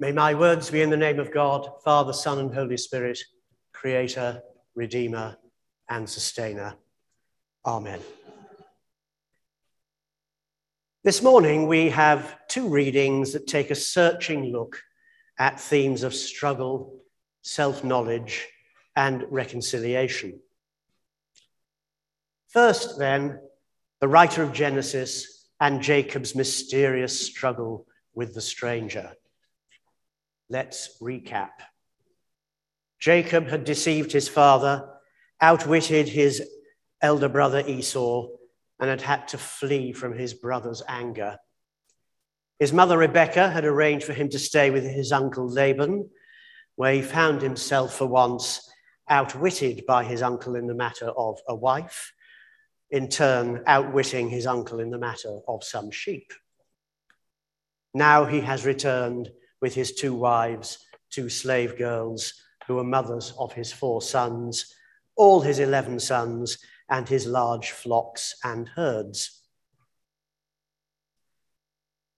May my words be in the name of God, Father, Son, and Holy Spirit, Creator, Redeemer, and Sustainer. Amen. This morning, we have two readings that take a searching look at themes of struggle, self knowledge, and reconciliation. First, then, the writer of Genesis and Jacob's mysterious struggle with the stranger. Let's recap. Jacob had deceived his father, outwitted his elder brother Esau, and had had to flee from his brother's anger. His mother Rebekah had arranged for him to stay with his uncle Laban, where he found himself for once outwitted by his uncle in the matter of a wife, in turn, outwitting his uncle in the matter of some sheep. Now he has returned with his two wives, two slave girls, who were mothers of his four sons, all his 11 sons, and his large flocks and herds.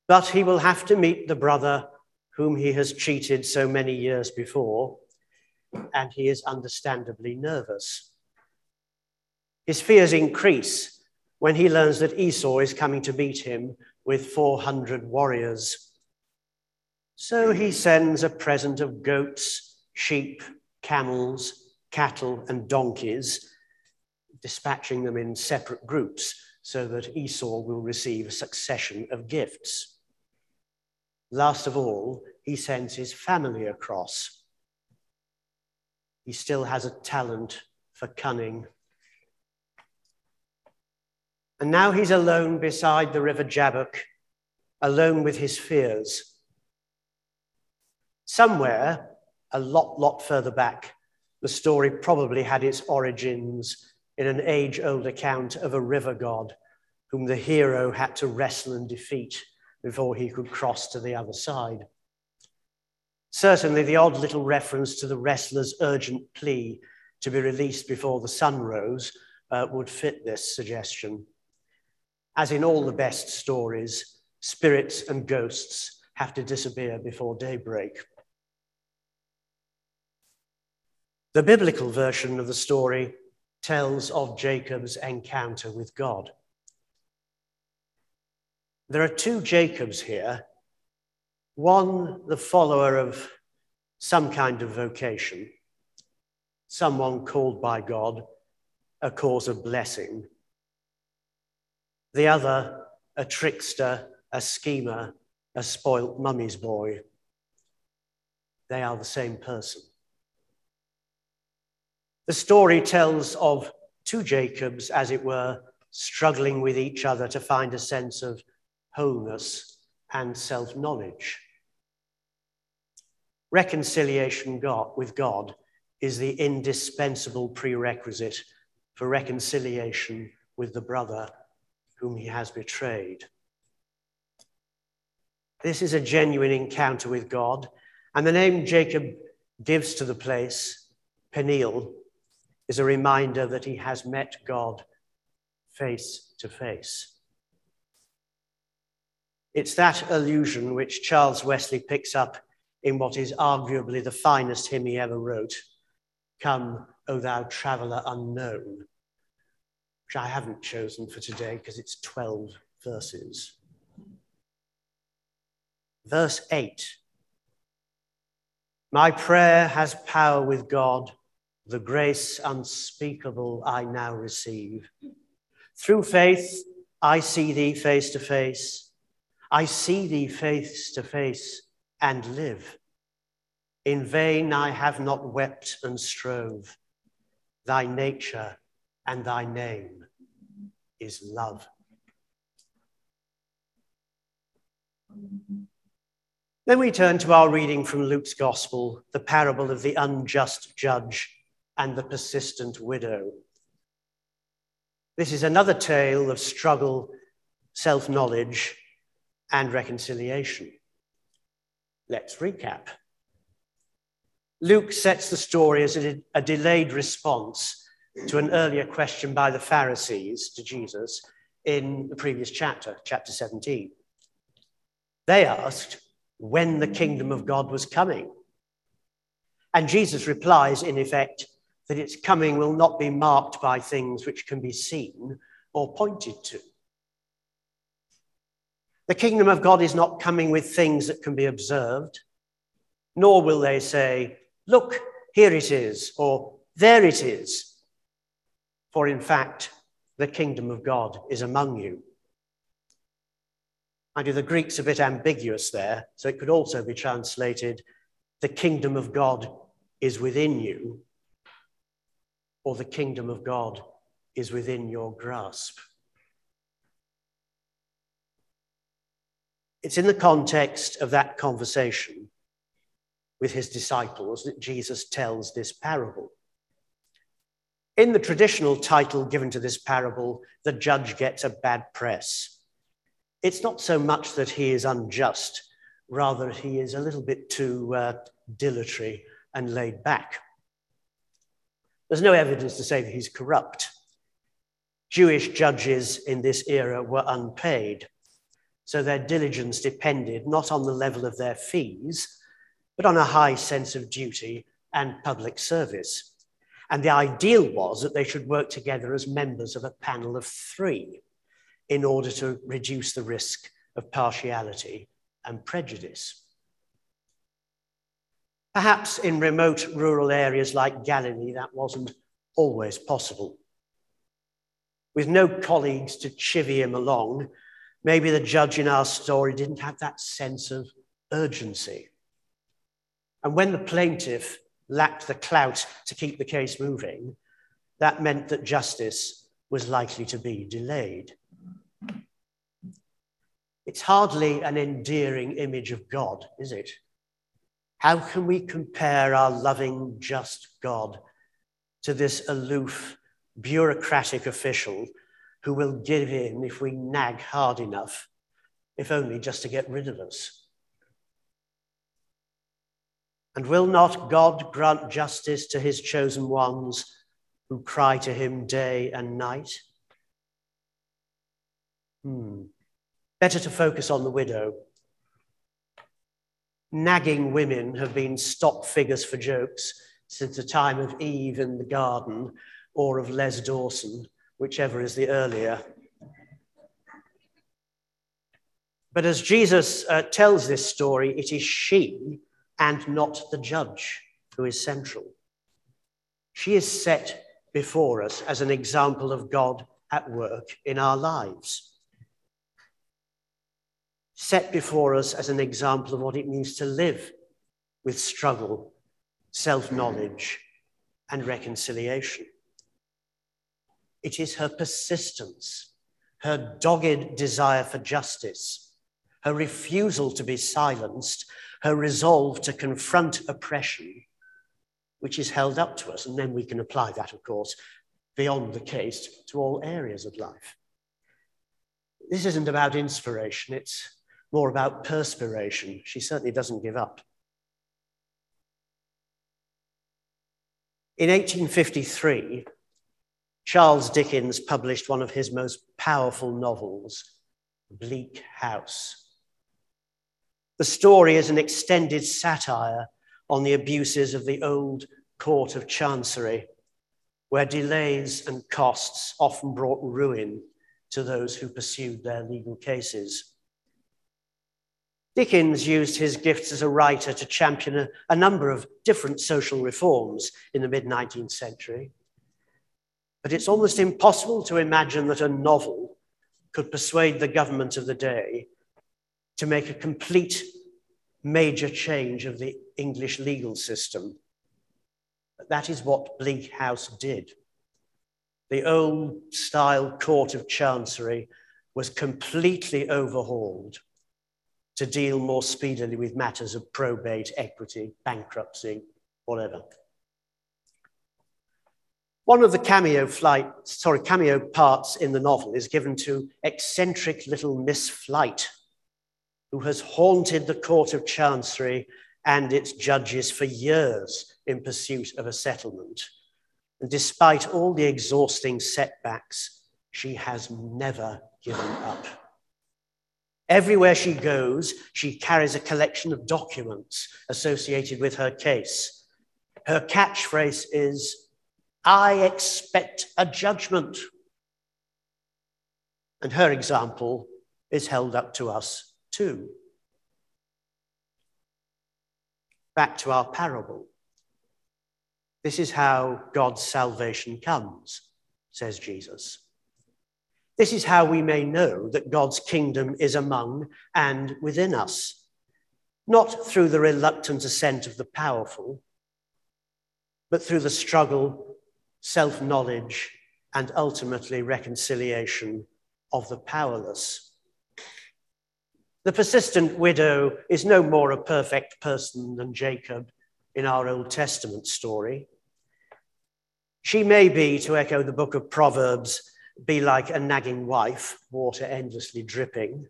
But he will have to meet the brother whom he has cheated so many years before, and he is understandably nervous. His fears increase when he learns that Esau is coming to meet him with 400 warriors. So he sends a present of goats, sheep, camels, cattle, and donkeys, dispatching them in separate groups so that Esau will receive a succession of gifts. Last of all, he sends his family across. He still has a talent for cunning. And now he's alone beside the river Jabbok, alone with his fears Somewhere, a lot, lot further back, the story probably had its origins in an age old account of a river god whom the hero had to wrestle and defeat before he could cross to the other side. Certainly, the odd little reference to the wrestler's urgent plea to be released before the sun rose uh, would fit this suggestion. As in all the best stories, spirits and ghosts have to disappear before daybreak. The biblical version of the story tells of Jacob's encounter with God. There are two Jacobs here one, the follower of some kind of vocation, someone called by God, a cause of blessing. The other, a trickster, a schemer, a spoilt mummy's boy. They are the same person. The story tells of two Jacobs, as it were, struggling with each other to find a sense of wholeness and self knowledge. Reconciliation with God is the indispensable prerequisite for reconciliation with the brother whom he has betrayed. This is a genuine encounter with God, and the name Jacob gives to the place, Peniel, is a reminder that he has met God face to face. It's that allusion which Charles Wesley picks up in what is arguably the finest hymn he ever wrote Come, O thou traveller unknown, which I haven't chosen for today because it's 12 verses. Verse 8 My prayer has power with God the grace unspeakable I now receive. Through faith, I see thee face to face. I see thee face to face and live. In vain I have not wept and strove. Thy nature and thy name is love. Then we turn to our reading from Luke's Gospel, the parable of the unjust judge and the persistent widow. This is another tale of struggle, self knowledge, and reconciliation. Let's recap. Luke sets the story as a, a, delayed response to an earlier question by the Pharisees to Jesus in the previous chapter, chapter 17. They asked, when the kingdom of God was coming. And Jesus replies, in effect, that its coming will not be marked by things which can be seen or pointed to. The kingdom of God is not coming with things that can be observed, nor will they say, Look, here it is, or there it is. For in fact, the kingdom of God is among you. I do the Greek's a bit ambiguous there, so it could also be translated, the kingdom of God is within you, or the kingdom of God is within your grasp. It's in the context of that conversation with his disciples that Jesus tells this parable. In the traditional title given to this parable, the judge gets a bad press. It's not so much that he is unjust, rather, he is a little bit too uh, dilatory and laid back. There's no evidence to say that he's corrupt. Jewish judges in this era were unpaid, so their diligence depended not on the level of their fees, but on a high sense of duty and public service. And the ideal was that they should work together as members of a panel of three in order to reduce the risk of partiality and prejudice. Perhaps in remote rural areas like Galilee, that wasn't always possible. With no colleagues to chivvy him along, maybe the judge in our story didn't have that sense of urgency. And when the plaintiff lacked the clout to keep the case moving, that meant that justice was likely to be delayed. It's hardly an endearing image of God, is it? How can we compare our loving, just God to this aloof, bureaucratic official who will give in if we nag hard enough, if only just to get rid of us? And will not God grant justice to his chosen ones who cry to him day and night? Hmm. Better to focus on the widow nagging women have been stock figures for jokes since the time of Eve in the garden or of Les Dawson, whichever is the earlier. But as Jesus uh, tells this story, it is she and not the judge who is central. She is set before us as an example of God at work in our lives set before us as an example of what it means to live with struggle, self knowledge, and reconciliation. It is her persistence, her dogged desire for justice, her refusal to be silenced, her resolve to confront oppression, which is held up to us. And then we can apply that, of course, beyond the case to all areas of life. This isn't about inspiration, it's more about perspiration. She certainly doesn't give up. In 1853, Charles Dickens published one of his most powerful novels, Bleak House. The story is an extended satire on the abuses of the old court of chancery, where delays and costs often brought ruin to those who pursued their legal cases. Dickens used his gifts as a writer to champion a, a number of different social reforms in the mid 19th century. But it's almost impossible to imagine that a novel could persuade the government of the day to make a complete major change of the English legal system. But that is what Bleak House did. The old style court of chancery was completely overhauled to deal more speedily with matters of probate, equity, bankruptcy, whatever. One of the cameo flight, sorry, cameo parts in the novel is given to eccentric little Miss Flite, who has haunted the Court of Chancery and its judges for years in pursuit of a settlement. And despite all the exhausting setbacks, she has never given up. Everywhere she goes, she carries a collection of documents associated with her case. Her catchphrase is, I expect a judgment. And her example is held up to us too. Back to our parable. This is how God's salvation comes, says Jesus. This is how we may know that God's kingdom is among and within us, not through the reluctant assent of the powerful, but through the struggle, self knowledge, and ultimately reconciliation of the powerless. The persistent widow is no more a perfect person than Jacob in our Old Testament story. She may be, to echo the book of Proverbs, be like a nagging wife, water endlessly dripping.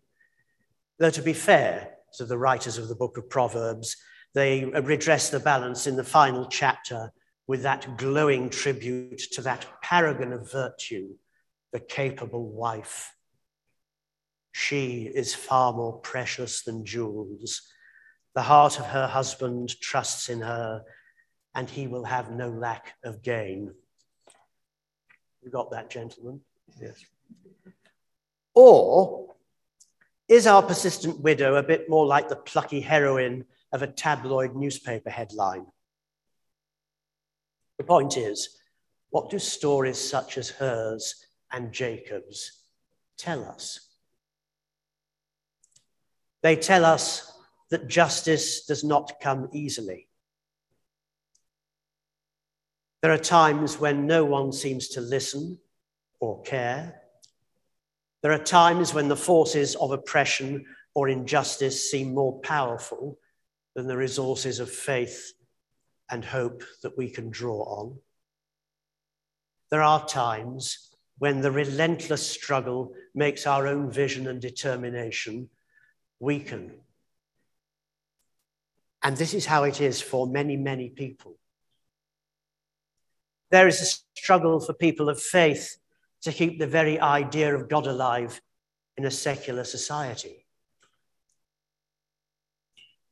Though, to be fair to the writers of the book of Proverbs, they redress the balance in the final chapter with that glowing tribute to that paragon of virtue, the capable wife. She is far more precious than jewels. The heart of her husband trusts in her, and he will have no lack of gain. You got that, gentlemen? Yes. Or is our persistent widow a bit more like the plucky heroine of a tabloid newspaper headline? The point is, what do stories such as hers and Jacob's tell us? They tell us that justice does not come easily. There are times when no one seems to listen or care. There are times when the forces of oppression or injustice seem more powerful than the resources of faith and hope that we can draw on. There are times when the relentless struggle makes our own vision and determination weaken. And this is how it is for many, many people. There is a struggle for people of faith to keep the very idea of God alive in a secular society.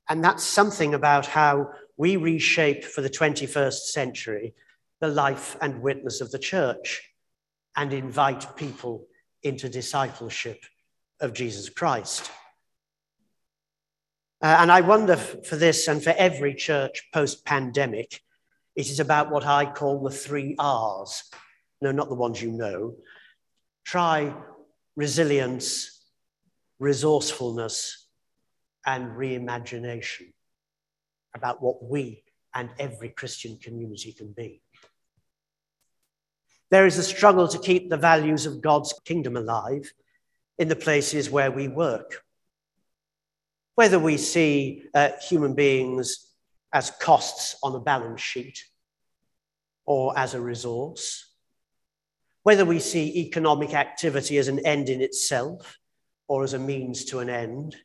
And that's something about how we reshape for the 21st century the life and witness of the church and invite people into discipleship of Jesus Christ. Uh, and I wonder for this and for every church post pandemic, it is about what I call the three R's no, not the ones you know. Try resilience, resourcefulness, and reimagination about what we and every Christian community can be. There is a struggle to keep the values of God's kingdom alive in the places where we work. Whether we see uh, human beings as costs on a balance sheet or as a resource, whether we see economic activity as an end in itself or as a means to an end,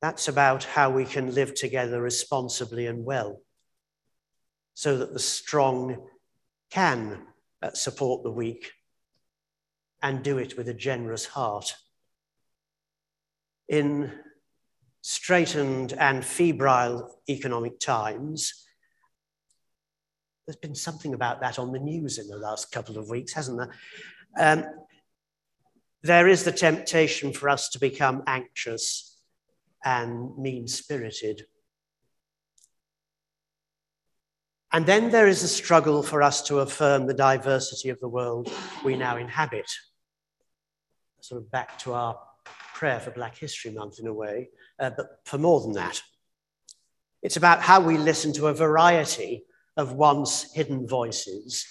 that's about how we can live together responsibly and well so that the strong can uh, support the weak and do it with a generous heart. In straitened and febrile economic times, there's been something about that on the news in the last couple of weeks, hasn't there? Um, there is the temptation for us to become anxious and mean spirited. And then there is a struggle for us to affirm the diversity of the world we now inhabit. Sort of back to our prayer for Black History Month in a way, uh, but for more than that. It's about how we listen to a variety of once hidden voices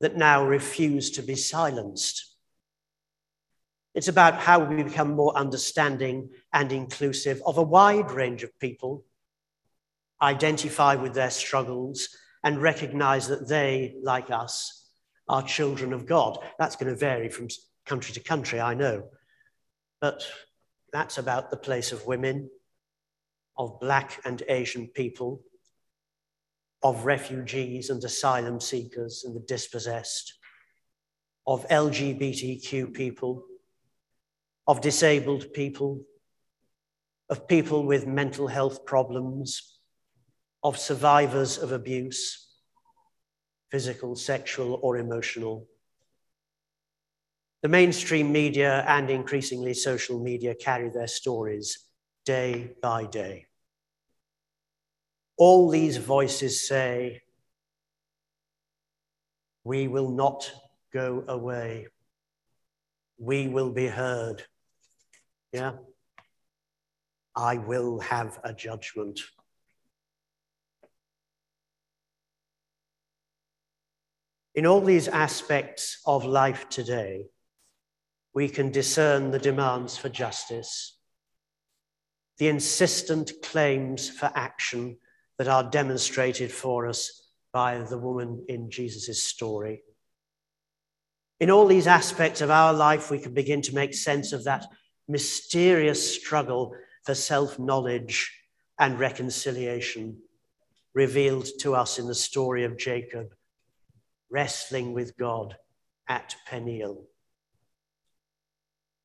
that now refuse to be silenced. It's about how we become more understanding and inclusive of a wide range of people, identify with their struggles, and recognize that they, like us, are children of God. That's going to vary from country to country, I know. But that's about the place of women, of Black and Asian people, of refugees and asylum seekers and the dispossessed, of LGBTQ people, of disabled people, of people with mental health problems, of survivors of abuse, physical, sexual, or emotional. The mainstream media and increasingly social media carry their stories day by day. All these voices say, We will not go away. We will be heard. Yeah? I will have a judgment. In all these aspects of life today, we can discern the demands for justice, the insistent claims for action that are demonstrated for us by the woman in Jesus' story. In all these aspects of our life, we can begin to make sense of that mysterious struggle for self knowledge and reconciliation revealed to us in the story of Jacob wrestling with God at Peniel.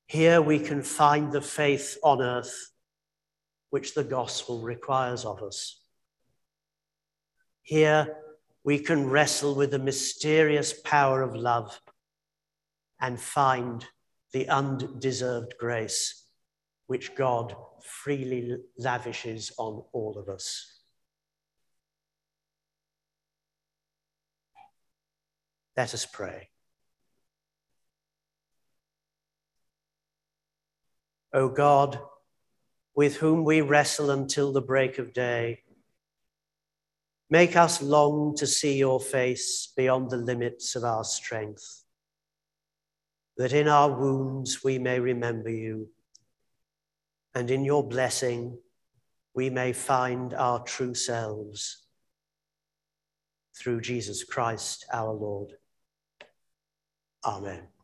Here we can find the faith on earth which the gospel requires of us. Here we can wrestle with the mysterious power of love and find the undeserved grace which God freely lavishes on all of us. Let us pray. O God, with whom we wrestle until the break of day, make us long to see your face beyond the limits of our strength, that in our wounds we may remember you, and in your blessing we may find our true selves. Through Jesus Christ our Lord. Amen.